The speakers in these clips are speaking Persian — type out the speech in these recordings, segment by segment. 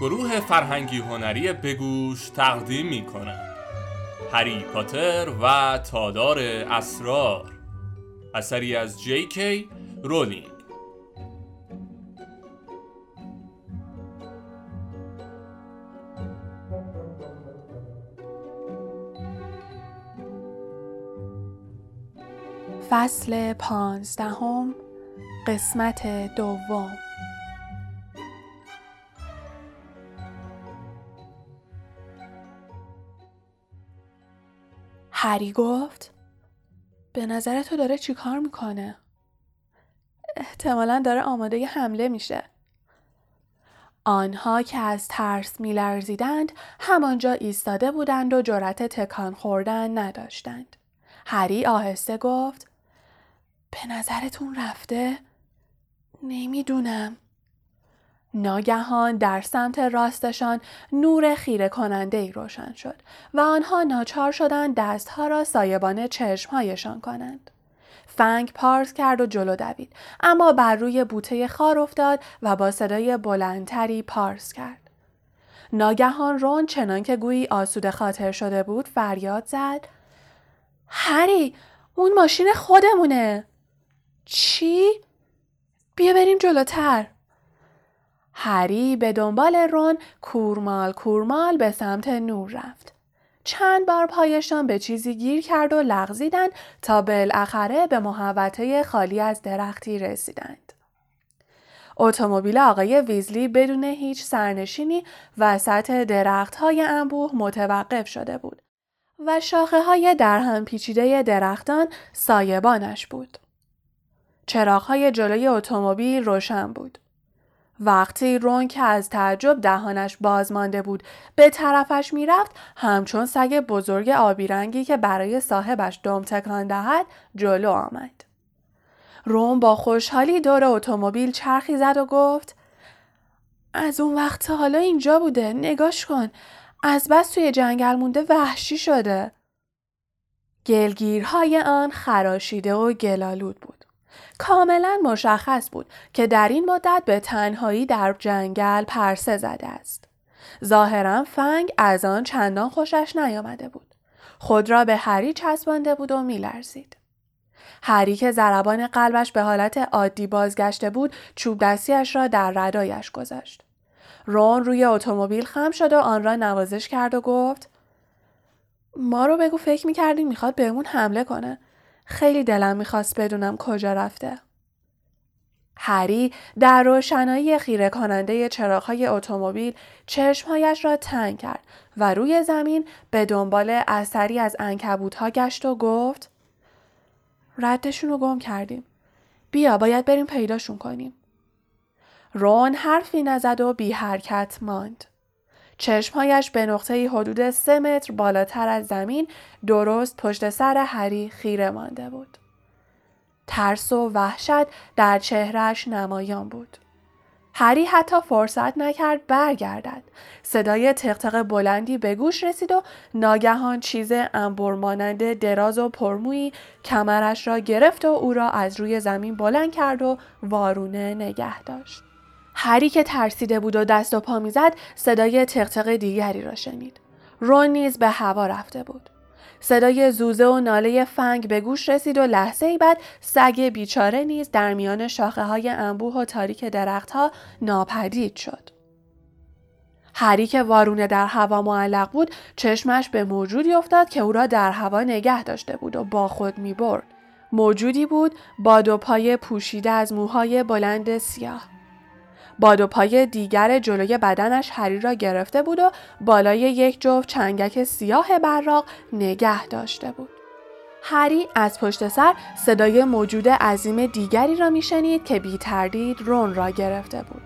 گروه فرهنگی هنری بگوش تقدیم می کند هری پاتر و تادار اسرار. اثری از جی کی رولینگ. فصل پانزدهم قسمت دوم هری گفت به نظر تو داره چی کار می‌کنه؟ احتمالا داره آماده حمله میشه. آنها که از ترس میلرزیدند همانجا ایستاده بودند و جرأت تکان خوردن نداشتند. هری آهسته گفت به نظرتون رفته؟ نمی‌دونم. ناگهان در سمت راستشان نور خیره کننده ای روشن شد و آنها ناچار شدند دستها را سایبان چشمهایشان کنند. فنگ پارس کرد و جلو دوید اما بر روی بوته خار افتاد و با صدای بلندتری پارس کرد. ناگهان رون چنان که گویی آسوده خاطر شده بود فریاد زد هری اون ماشین خودمونه چی؟ بیا بریم جلوتر هری به دنبال رون کورمال کورمال به سمت نور رفت. چند بار پایشان به چیزی گیر کرد و لغزیدند تا بالاخره به محوطه خالی از درختی رسیدند. اتومبیل آقای ویزلی بدون هیچ سرنشینی وسط درخت های انبوه متوقف شده بود و شاخه های در هم پیچیده درختان سایبانش بود. چراغ های جلوی اتومبیل روشن بود. وقتی رون که از تعجب دهانش باز مانده بود به طرفش می‌رفت همچون سگ بزرگ آبی رنگی که برای صاحبش دم تکان دهد جلو آمد. رون با خوشحالی دور اتومبیل چرخی زد و گفت از اون وقت حالا اینجا بوده نگاش کن از بس توی جنگل مونده وحشی شده. گلگیرهای آن خراشیده و گلالود بود. کاملا مشخص بود که در این مدت به تنهایی در جنگل پرسه زده است. ظاهرا فنگ از آن چندان خوشش نیامده بود. خود را به هری چسبانده بود و میلرزید. هری که ضربان قلبش به حالت عادی بازگشته بود چوب دستیش را در ردایش گذاشت. رون روی اتومبیل خم شد و آن را نوازش کرد و گفت ما رو بگو فکر می‌کردیم می‌خواد بهمون حمله کنه. خیلی دلم می‌خواست بدونم کجا رفته. هری در روشنایی خیره کننده چراغهای اتومبیل چشمهایش را تنگ کرد و روی زمین به دنبال اثری از ها گشت و گفت ردشون رو گم کردیم. بیا باید بریم پیداشون کنیم. رون حرفی نزد و بی حرکت ماند. چشمهایش به نقطه حدود سه متر بالاتر از زمین درست پشت سر هری خیره مانده بود. ترس و وحشت در چهرش نمایان بود. هری حتی فرصت نکرد برگردد. صدای تقتق بلندی به گوش رسید و ناگهان چیز انبر دراز و پرمویی کمرش را گرفت و او را از روی زمین بلند کرد و وارونه نگه داشت. هری که ترسیده بود و دست و پا می‌زد صدای تقتق دیگری را شنید. رون نیز به هوا رفته بود. صدای زوزه و ناله فنگ به گوش رسید و لحظه ای بعد سگ بیچاره نیز در میان شاخه های انبوه و تاریک درختها ناپدید شد. هری که وارونه در هوا معلق بود چشمش به موجودی افتاد که او را در هوا نگه داشته بود و با خود می برد. موجودی بود با دو پای پوشیده از موهای بلند سیاه. باد و پای دیگر جلوی بدنش هری را گرفته بود و بالای یک جفت چنگک سیاه براق نگه داشته بود. هری از پشت سر صدای موجود عظیم دیگری را میشنید که بی تردید رون را گرفته بود.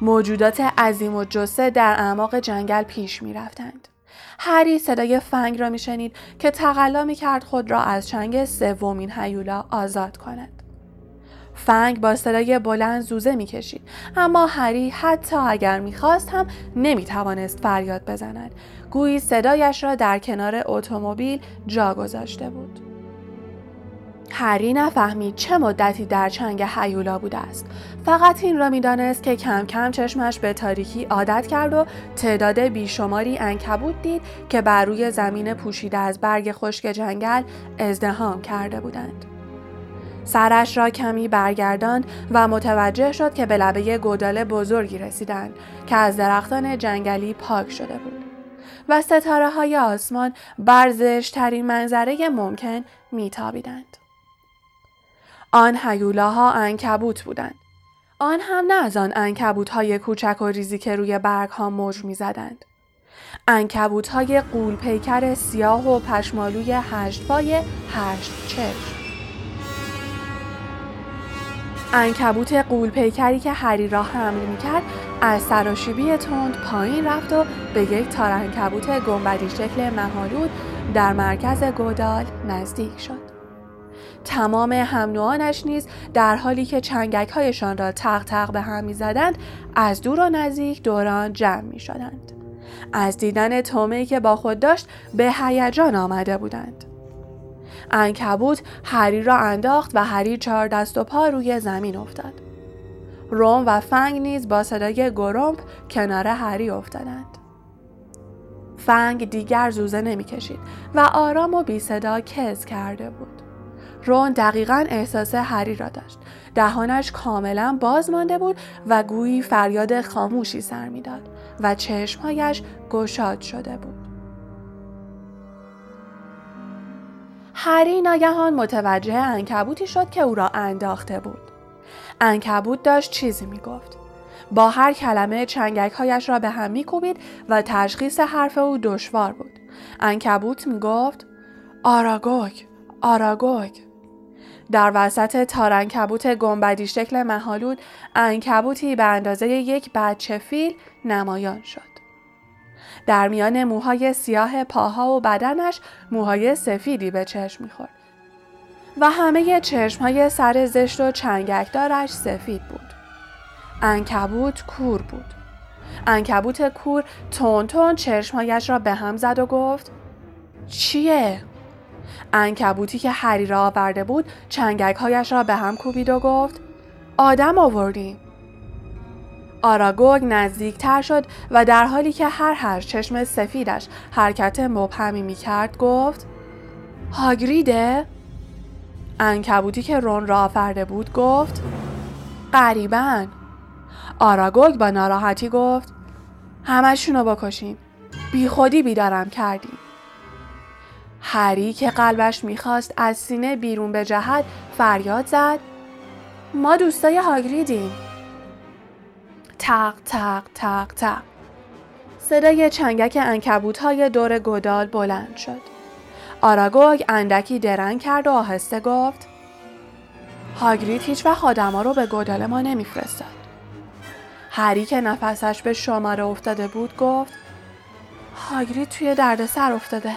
موجودات عظیم و جسه در اعماق جنگل پیش می رفتند. هری صدای فنگ را میشنید که تقلا می کرد خود را از چنگ سومین هیولا آزاد کند. فنگ با صدای بلند زوزه می‌کشید. اما هری حتی اگر می‌خواست هم نمی‌توانست فریاد بزند. گویی صدایش را در کنار اتومبیل جا گذاشته بود. هری نفهمید چه مدتی در چنگ حیولا بوده است. فقط این را می‌دانست که کم کم چشمش به تاریکی عادت کرد و تعداد بیشماری انکبوت دید که بر روی زمین پوشیده از برگ خشک جنگل ازدهام کرده بودند. سرش را کمی برگرداند و متوجه شد که به لبه گودال بزرگی رسیدند که از درختان جنگلی پاک شده بود و ستاره های آسمان برزش ترین منظره ممکن میتابیدند. آن هیولاها انکبوت بودند. آن هم نه از آن انکبوت های کوچک و ریزی که روی برگ ها موج می زدند. انکبوت های قول پیکر سیاه و پشمالوی هشت پای هشت چشم. انکبوت قول پیکری که هری را حمل می کرد از سراشیبی تند پایین رفت و به یک تارنکبوت گنبدی شکل مهالود در مرکز گودال نزدیک شد. تمام همنوانش نیز در حالی که چنگک هایشان را تق تق به هم می زدند از دور و نزدیک دوران جمع می شدند. از دیدن تومه که با خود داشت به هیجان آمده بودند. انکبوت هری را انداخت و هری چهار دست و پا روی زمین افتاد. روم و فنگ نیز با صدای گرمپ کنار هری افتادند. فنگ دیگر زوزه نمی‌کشید و آرام و بی صدا کز کرده بود. رون دقیقا احساس هری را داشت. دهانش کاملا باز مانده بود و گویی فریاد خاموشی سر می‌داد و چشمهایش گشاد شده بود. هری ناگهان متوجه انکبوتی شد که او را انداخته بود. انکبوت داشت چیزی می گفت. با هر کلمه چنگکهایش را به هم می کوبید و تشخیص حرف او دشوار بود. انکبوت می گفت آراگوگ آراگوگ در وسط تارنکبوت گنبدی شکل محالود انکبوتی به اندازه یک بچه فیل نمایان شد. در میان موهای سیاه پاها و بدنش موهای سفیدی به چشم می‌خورد و همه چشمهای سر زشت و چنگکدارش سفید بود. انکبوت کور بود. انکبوت کور تون تون چشمهایش را به هم زد و گفت چیه؟ انکبوتی که هری را آورده بود چنگکهایش را به هم کوبید و گفت آدم آوردیم. آراگوگ نزدیکتر شد و در حالی که هر هر چشم سفیدش حرکت مبهمی می کرد گفت هاگریده؟ انکبوتی که رون را آفرده بود گفت قریبا آراگوگ با ناراحتی گفت همشونو بکشین بی خودی بیدارم کردیم هری که قلبش می‌خواست از سینه بیرون به جهت فریاد زد ما دوستای هاگریدیم. تق تق تق تق صدای چنگک انکبوت های دور گدال بلند شد. آراگوگ اندکی درنگ کرد و آهسته گفت هاگرید هیچ وقت آدما رو به گدال ما نمیفرستاد. هری که نفسش به شماره افتاده بود گفت هاگرید توی دردسر افتاده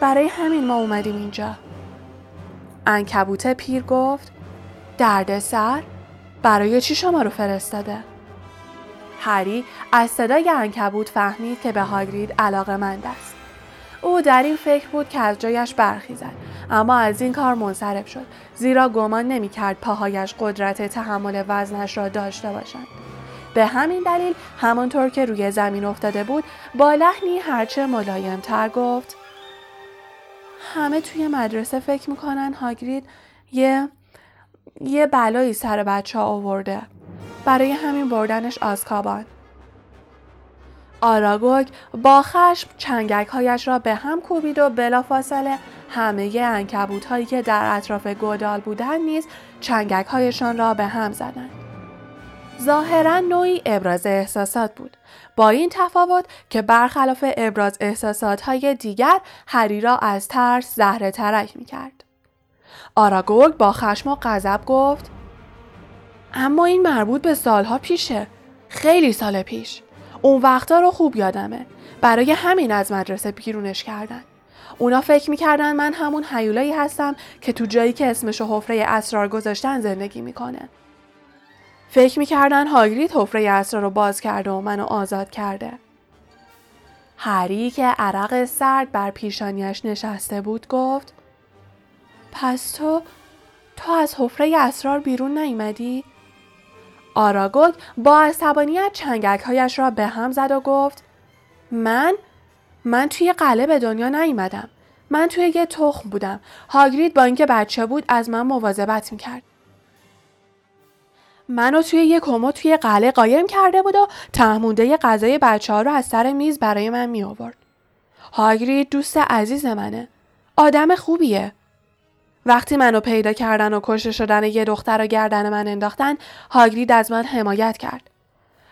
برای همین ما اومدیم اینجا. انکبوت پیر گفت دردسر برای چی شما رو فرستاده؟ هری از صدای انکبوت فهمید که به هاگرید علاقه مند است. او در این فکر بود که از جایش برخیزد اما از این کار منصرف شد زیرا گمان نمی‌کرد پاهایش قدرت تحمل وزنش را داشته باشند به همین دلیل همانطور که روی زمین افتاده بود با لحنی هرچه ملایمتر گفت همه توی مدرسه فکر می‌کنن هاگرید یه یه بلایی سر بچه ها آورده برای همین بردنش آزکابان. آراگوگ با خشم چنگک هایش را به هم کوبید و بلافاصله همه انکبوت هایی که در اطراف گودال بودند نیز چنگک هایشان را به هم زدند. ظاهرا نوعی ابراز احساسات بود با این تفاوت که برخلاف ابراز احساسات های دیگر هری را از ترس زهره ترک می کرد. آراگوگ با خشم و غضب گفت اما این مربوط به سالها پیشه. خیلی سال پیش. اون وقتا رو خوب یادمه. برای همین از مدرسه بیرونش کردن. اونا فکر می‌کردن من همون حیولایی هستم که تو جایی که اسمشو حفره اسرار گذاشتن زندگی می‌کنه. فکر می‌کردن هاگرید حفره اسرار رو باز کرده و منو آزاد کرده. هری که عرق سرد بر پیشانیش نشسته بود گفت پس تو تو از حفره اسرار بیرون نیامدی؟ آراگوگ با عصبانیت چنگکهایش را به هم زد و گفت من؟ من توی قله به دنیا نیومدم. من توی یه تخم بودم. هاگرید با اینکه بچه بود از من مواظبت می‌کرد. منو توی یه کمد توی قله قایم کرده بود و تهمونده غذای بچه ها رو از سر میز برای من می آورد. هاگرید دوست عزیز منه. آدم خوبیه. وقتی منو پیدا کردن و کشته شدن یه دختر رو گردن من انداختن هاگرید از من حمایت کرد.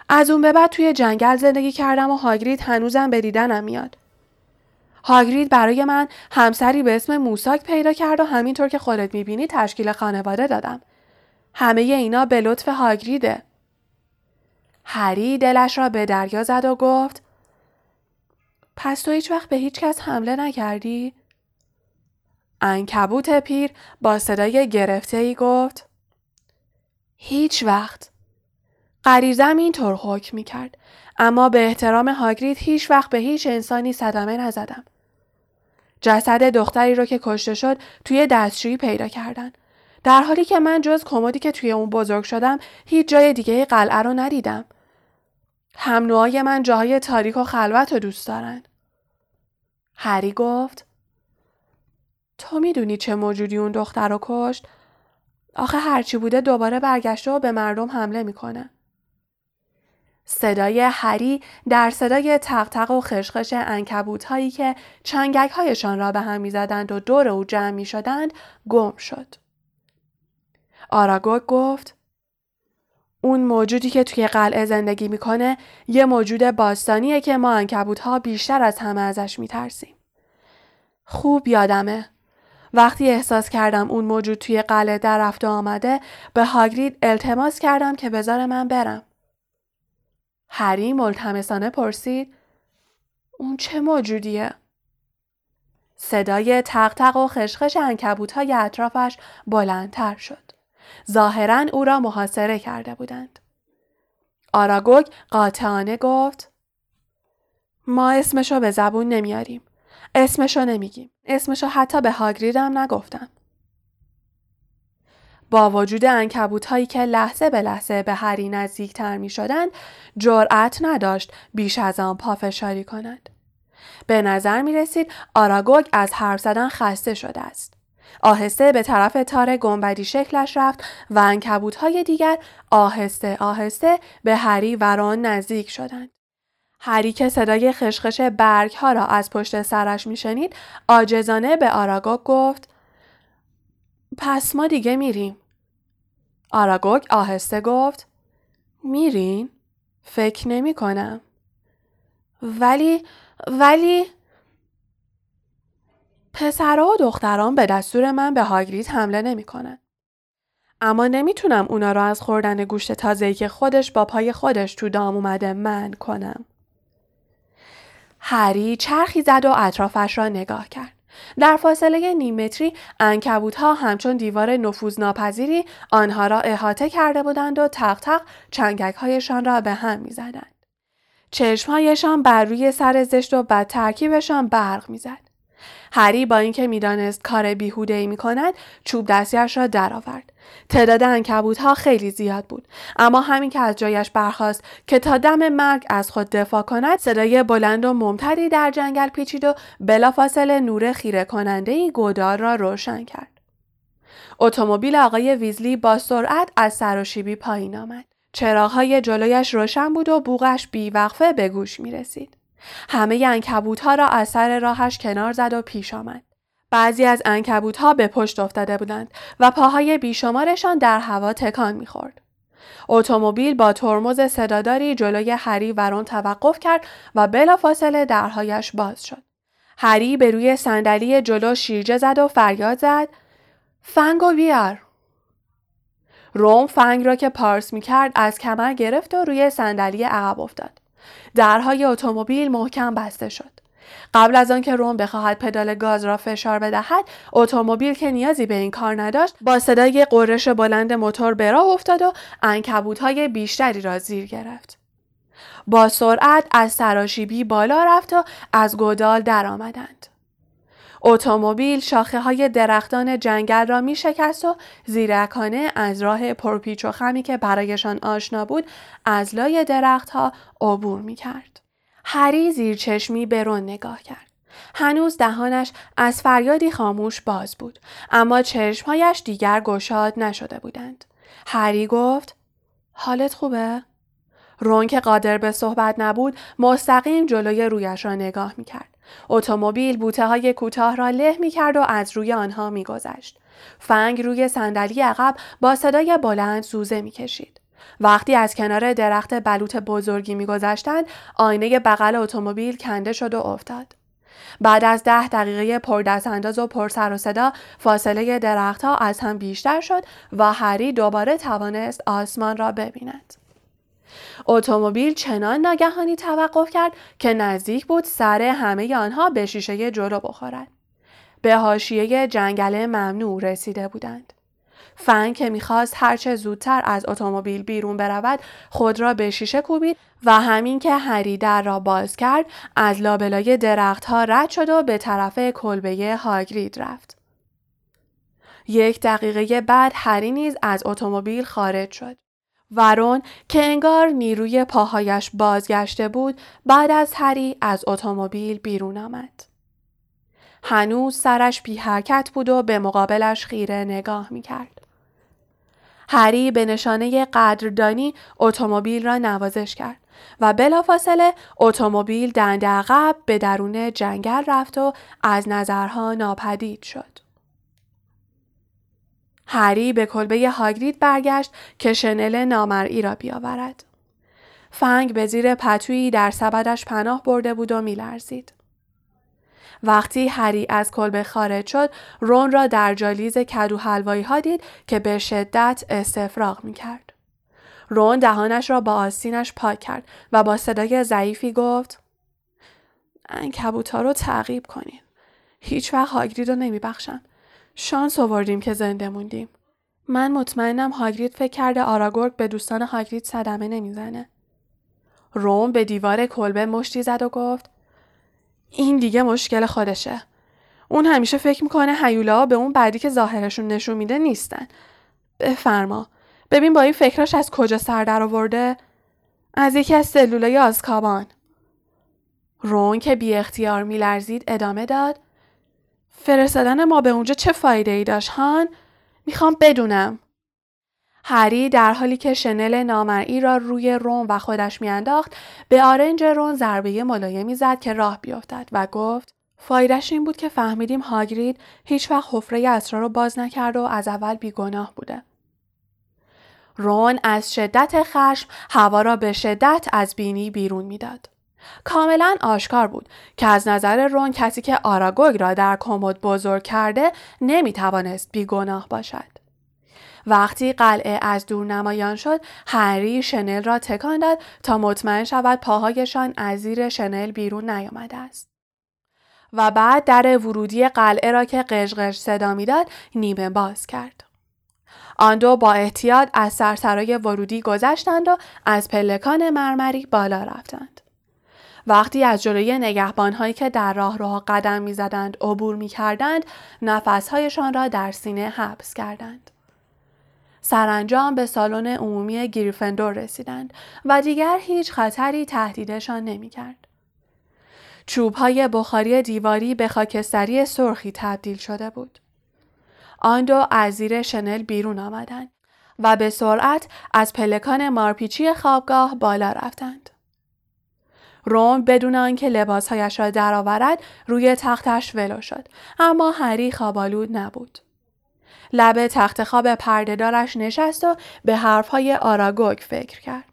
از اون به بعد توی جنگل زندگی کردم و هاگرید هنوزم به دیدنم میاد. هاگرید برای من همسری به اسم موساک پیدا کرد و همینطور که خودت می‌بینی تشکیل خانواده دادم. همه اینا به لطف هاگریده. هری دلش را به دریا زد و گفت پس تو هیچ وقت به هیچ کس حمله نکردی؟ انکبوت پیر با صدای گرفته ای گفت هیچ وقت. غریزم اینطور حکم می کرد اما به احترام هاگرید هیچ وقت به هیچ انسانی صدمه نزدم. جسد دختری رو که کشته شد توی دستشویی پیدا کردن. در حالی که من جز کمدی که توی اون بزرگ شدم هیچ جای دیگه قلعه رو ندیدم. هم من جاهای تاریک و خلوت رو دوست دارن. هری گفت تو می‌دونی چه موجودی اون دختر رو کشت؟ آخه هرچی بوده دوباره برگشته و به مردم حمله می‌کنه. صدای هری در صدای تق و خشخش انکبوت هایی که چنگک هایشان را به هم می‌زدند و دور او جمع می شدند گم شد. آراگوگ گفت اون موجودی که توی قلعه زندگی می‌کنه یه موجود باستانیه که ما انکبوت ها بیشتر از همه ازش میترسیم. خوب یادمه. وقتی احساس کردم اون موجود توی قلعه در رفته آمده به هاگرید التماس کردم که بذار من برم. هری ملتمسانه پرسید اون چه موجودیه؟ صدای تق و خشخش انکبوت های اطرافش بلندتر شد. ظاهرا او را محاصره کرده بودند. آراگوگ قاطعانه گفت ما اسمشو به زبون نمیاریم. اسمشو نمیگیم. اسمشو حتی به هاگریدم نگفتم. با وجود انکبوت هایی که لحظه به لحظه به هری نزدیکتر می شدند جرأت نداشت بیش از آن پافشاری کند. به نظر می رسید آراگوگ از حرف زدن خسته شده است. آهسته به طرف تار گنبدی شکلش رفت و انکبوت های دیگر آهسته آهسته به هری و ران نزدیک شدند. هری که صدای خشخش برگ ها را از پشت سرش میشنید آجزانه به آراگوگ گفت پس ما دیگه میریم. آراگوگ آهسته گفت میرین؟ فکر نمی کنم. ولی ولی پسرها و دختران به دستور من به هاگرید حمله نمی‌کنن. اما نمی‌تونم اونا رو از خوردن گوشت تازه‌ای که خودش با پای خودش تو دام اومده من کنم. هری چرخی زد و اطرافش را نگاه کرد. در فاصله نیم متری انکبوت ها همچون دیوار نفوذ ناپذیری آنها را احاطه کرده بودند و تق تق چنگک هایشان را به هم می زدند. چشمهایشان بر روی سر زشت و بد ترکیبشان برق می‌زد. هری با اینکه می‌دانست کار بیهوده ای می کند چوب دستیش را درآورد. تعداد انکبوت ها خیلی زیاد بود اما همین که از جایش برخاست که تا دم مرگ از خود دفاع کند صدای بلند و ممتدی در جنگل پیچید و بلافاصله نور خیره کننده ای گودار را روشن کرد. اتومبیل آقای ویزلی با سرعت از سراشیبی پایین آمد. چراغهای جلویش روشن بود و بوغش بیوقفه به گوش می رسید. همه انکبوت ها را از سر راهش کنار زد و پیش آمد. بعضی از انکبوت ها به پشت افتاده بودند و پاهای بیشمارشان در هوا تکان می‌خورد. اتومبیل با ترمز صداداری جلوی هری ورون توقف کرد و بلافاصله درهایش باز شد. هری به روی صندلی جلو شیرجه زد و فریاد زد فنگو بیار روم فنگ را که پارس می کرد از کمر گرفت و روی صندلی عقب افتاد. درهای اتومبیل محکم بسته شد. قبل از آنکه روم بخواهد پدال گاز را فشار بدهد اتومبیل که نیازی به این کار نداشت با صدای قررش بلند موتور به راه افتاد و های بیشتری را زیر گرفت با سرعت از سراشیبی بالا رفت و از گودال درآمدند اتومبیل شاخه های درختان جنگل را می شکست و زیرکانه از راه پرپیچ و خمی که برایشان آشنا بود از لای درختها عبور می کرد. هری زیر چشمی به رون نگاه کرد. هنوز دهانش از فریادی خاموش باز بود اما چشمهایش دیگر گشاد نشده بودند. هری گفت حالت خوبه؟ رون که قادر به صحبت نبود مستقیم جلوی رویش را نگاه می کرد. اتومبیل بوته های کوتاه را له می کرد و از روی آنها می گذشت. فنگ روی صندلی عقب با صدای بلند سوزه می کشید. وقتی از کنار درخت بلوط بزرگی میگذشتند آینه بغل اتومبیل کنده شد و افتاد بعد از ده دقیقه پردست انداز و پر سر و صدا فاصله درختها از هم بیشتر شد و هری دوباره توانست آسمان را ببیند. اتومبیل چنان ناگهانی توقف کرد که نزدیک بود سر همه آنها به شیشه جلو بخورد. به حاشیه جنگل ممنوع رسیده بودند. فن که می‌خواست هرچه زودتر از اتومبیل بیرون برود خود را به شیشه کوبید و همین که هری در را باز کرد از لابلای درختها رد شد و به طرف کلبه هاگرید رفت. یک دقیقه بعد هری نیز از اتومبیل خارج شد. ورون که انگار نیروی پاهایش بازگشته بود بعد از هری از اتومبیل بیرون آمد. هنوز سرش بی حرکت بود و به مقابلش خیره نگاه می کرد. هری به نشانه قدردانی اتومبیل را نوازش کرد و بلافاصله اتومبیل دند عقب به درون جنگل رفت و از نظرها ناپدید شد. هری به کلبه هاگرید برگشت که شنل نامرئی را بیاورد. فنگ به زیر پتویی در سبدش پناه برده بود و میلرزید. وقتی هری از کلبه خارج شد رون را در جالیز کدو حلوایی ها دید که به شدت استفراغ می کرد. رون دهانش را با آستینش پاک کرد و با صدای ضعیفی گفت انکبوتا رو تعقیب کنید. هیچ وقت هاگرید رو نمی بخشم. شانس آوردیم که زنده موندیم. من مطمئنم هاگرید فکر کرده آراگورگ به دوستان هاگرید صدمه نمی‌زنه. روم به دیوار کلبه مشتی زد و گفت این دیگه مشکل خودشه. اون همیشه فکر می‌کنه هیولا به اون بعدی که ظاهرشون نشون میده نیستن. بفرما. ببین با این فکراش از کجا سر در آورده؟ از یکی از سلولای آزکابان. رون که بی اختیار میلرزید ادامه داد. فرستادن ما به اونجا چه فایده ای داشت هان؟ می‌خوام بدونم. هری در حالی که شنل نامرئی را روی رون و خودش میانداخت به آرنج رون ضربه ملایمی زد که راه بیفتد و گفت فایدهش این بود که فهمیدیم هاگرید هیچ وقت حفره اسرار رو باز نکرد و از اول بیگناه بوده. رون از شدت خشم هوا را به شدت از بینی بیرون می‌داد. کاملا آشکار بود که از نظر رون کسی که آراگوگ را در کمد بزرگ کرده نمی‌توانست بیگناه باشد. وقتی قلعه از دور نمایان شد هری شنل را تکان داد تا مطمئن شود پاهایشان از زیر شنل بیرون نیامده است. و بعد در ورودی قلعه را که قشقش صدا می‌داد نیمه باز کرد. آن دو با احتیاط از سرسرای ورودی گذشتند و از پلکان مرمری بالا رفتند. وقتی از جلوی نگهبانهایی که در راه راه قدم می‌زدند عبور می‌کردند نفسهایشان را در سینه حبس کردند سرانجام به سالن عمومی گریفندور رسیدند و دیگر هیچ خطری تهدیدشان نمی‌کرد. چوبهای بخاری دیواری به خاکستری سرخی تبدیل شده بود. آن دو از زیر شنل بیرون آمدند و به سرعت از پلکان مارپیچی خوابگاه بالا رفتند. روم بدون آنکه لباسهایش را درآورد روی تختش ولو شد اما هری خوابالود نبود لب تخت خواب پردهدارش نشست و به حرفهای آراگوگ فکر کرد.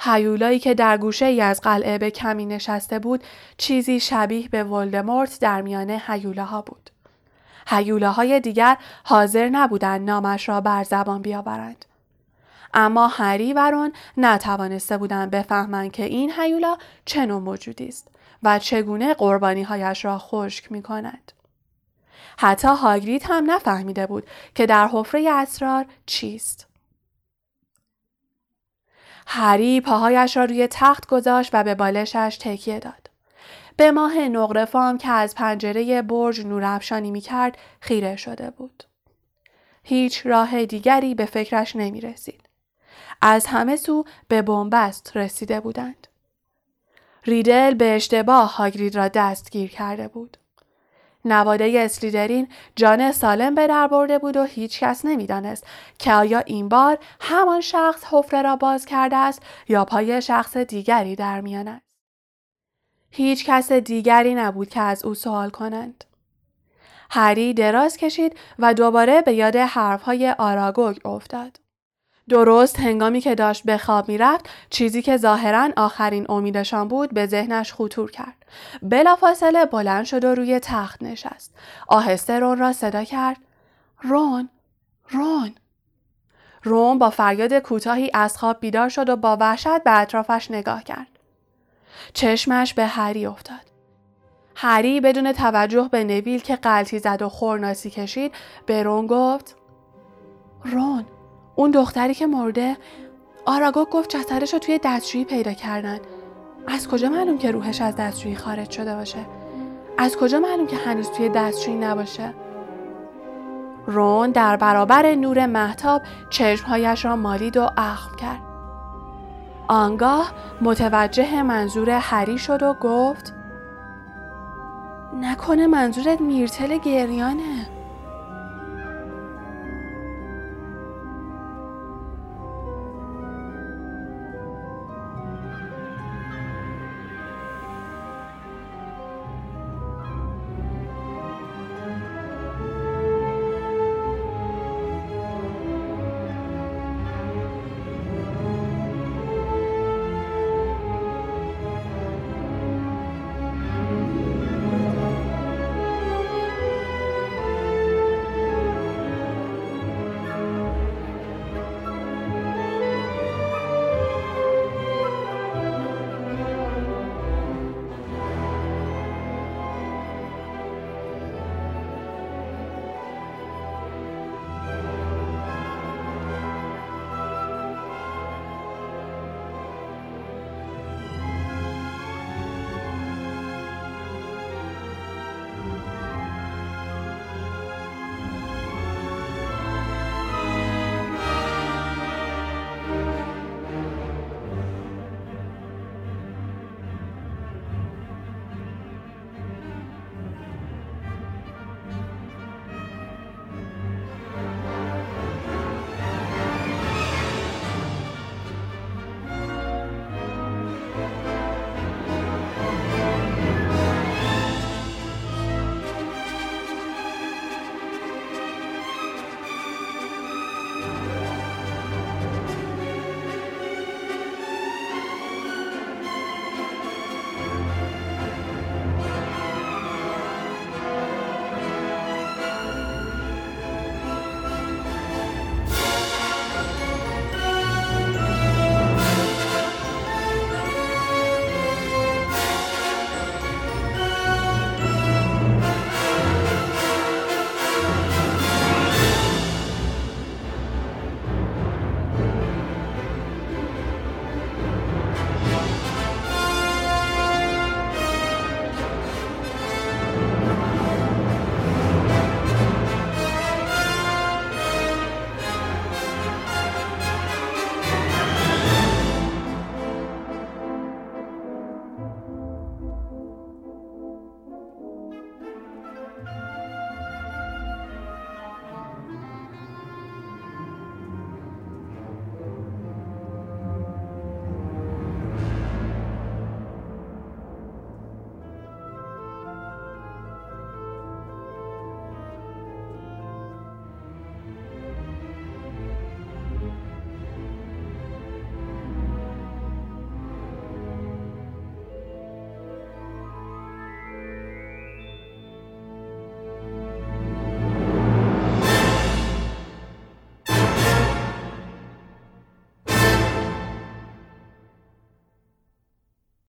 هیولایی که در گوشه ای از قلعه به کمی نشسته بود چیزی شبیه به ولدمورت در میان هیولاها بود. هیولاهای دیگر حاضر نبودند نامش را بر زبان بیاورند. اما هری و رون نتوانسته بودند بفهمند که این هیولا چه نوع موجودی است و چگونه قربانیهایش را خشک می کند. حتی هاگرید هم نفهمیده بود که در حفره اسرار چیست. هری پاهایش را روی تخت گذاشت و به بالشش تکیه داد. به ماه نقرفام که از پنجره برج نورافشانی می کرد خیره شده بود. هیچ راه دیگری به فکرش نمی رسید. از همه سو به بنبست رسیده بودند. ریدل به اشتباه هاگرید را دستگیر کرده بود. نواده اسلیدرین جان سالم به در برده بود و هیچ کس نمی‌دانست که آیا این بار همان شخص حفره را باز کرده است یا پای شخص دیگری در میان است. هیچ کس دیگری نبود که از او سوال کنند. هری دراز کشید و دوباره به یاد حرفهای آراگوگ افتاد. درست هنگامی که داشت به خواب می‌رفت چیزی که ظاهرا آخرین امیدشان بود به ذهنش خطور کرد. بلافاصله بلند شد و روی تخت نشست. آهسته رون را صدا کرد. رون رون. رون با فریاد کوتاهی از خواب بیدار شد و با وحشت به اطرافش نگاه کرد. چشمش به هری افتاد. هری بدون توجه به نویل که قلتی زد و خورناسی کشید به رون گفت رون. اون دختری که مرده آراگو گفت جسدش رو توی دستشویی پیدا کردن. از کجا معلوم که روحش از دستشویی خارج شده باشه؟ از کجا معلوم که هنوز توی دستشویی نباشه؟ رون در برابر نور محتاب چشمهایش را مالید و اخم کرد. آنگاه متوجه منظور هری شد و گفت نکنه منظورت میرتل گریانه.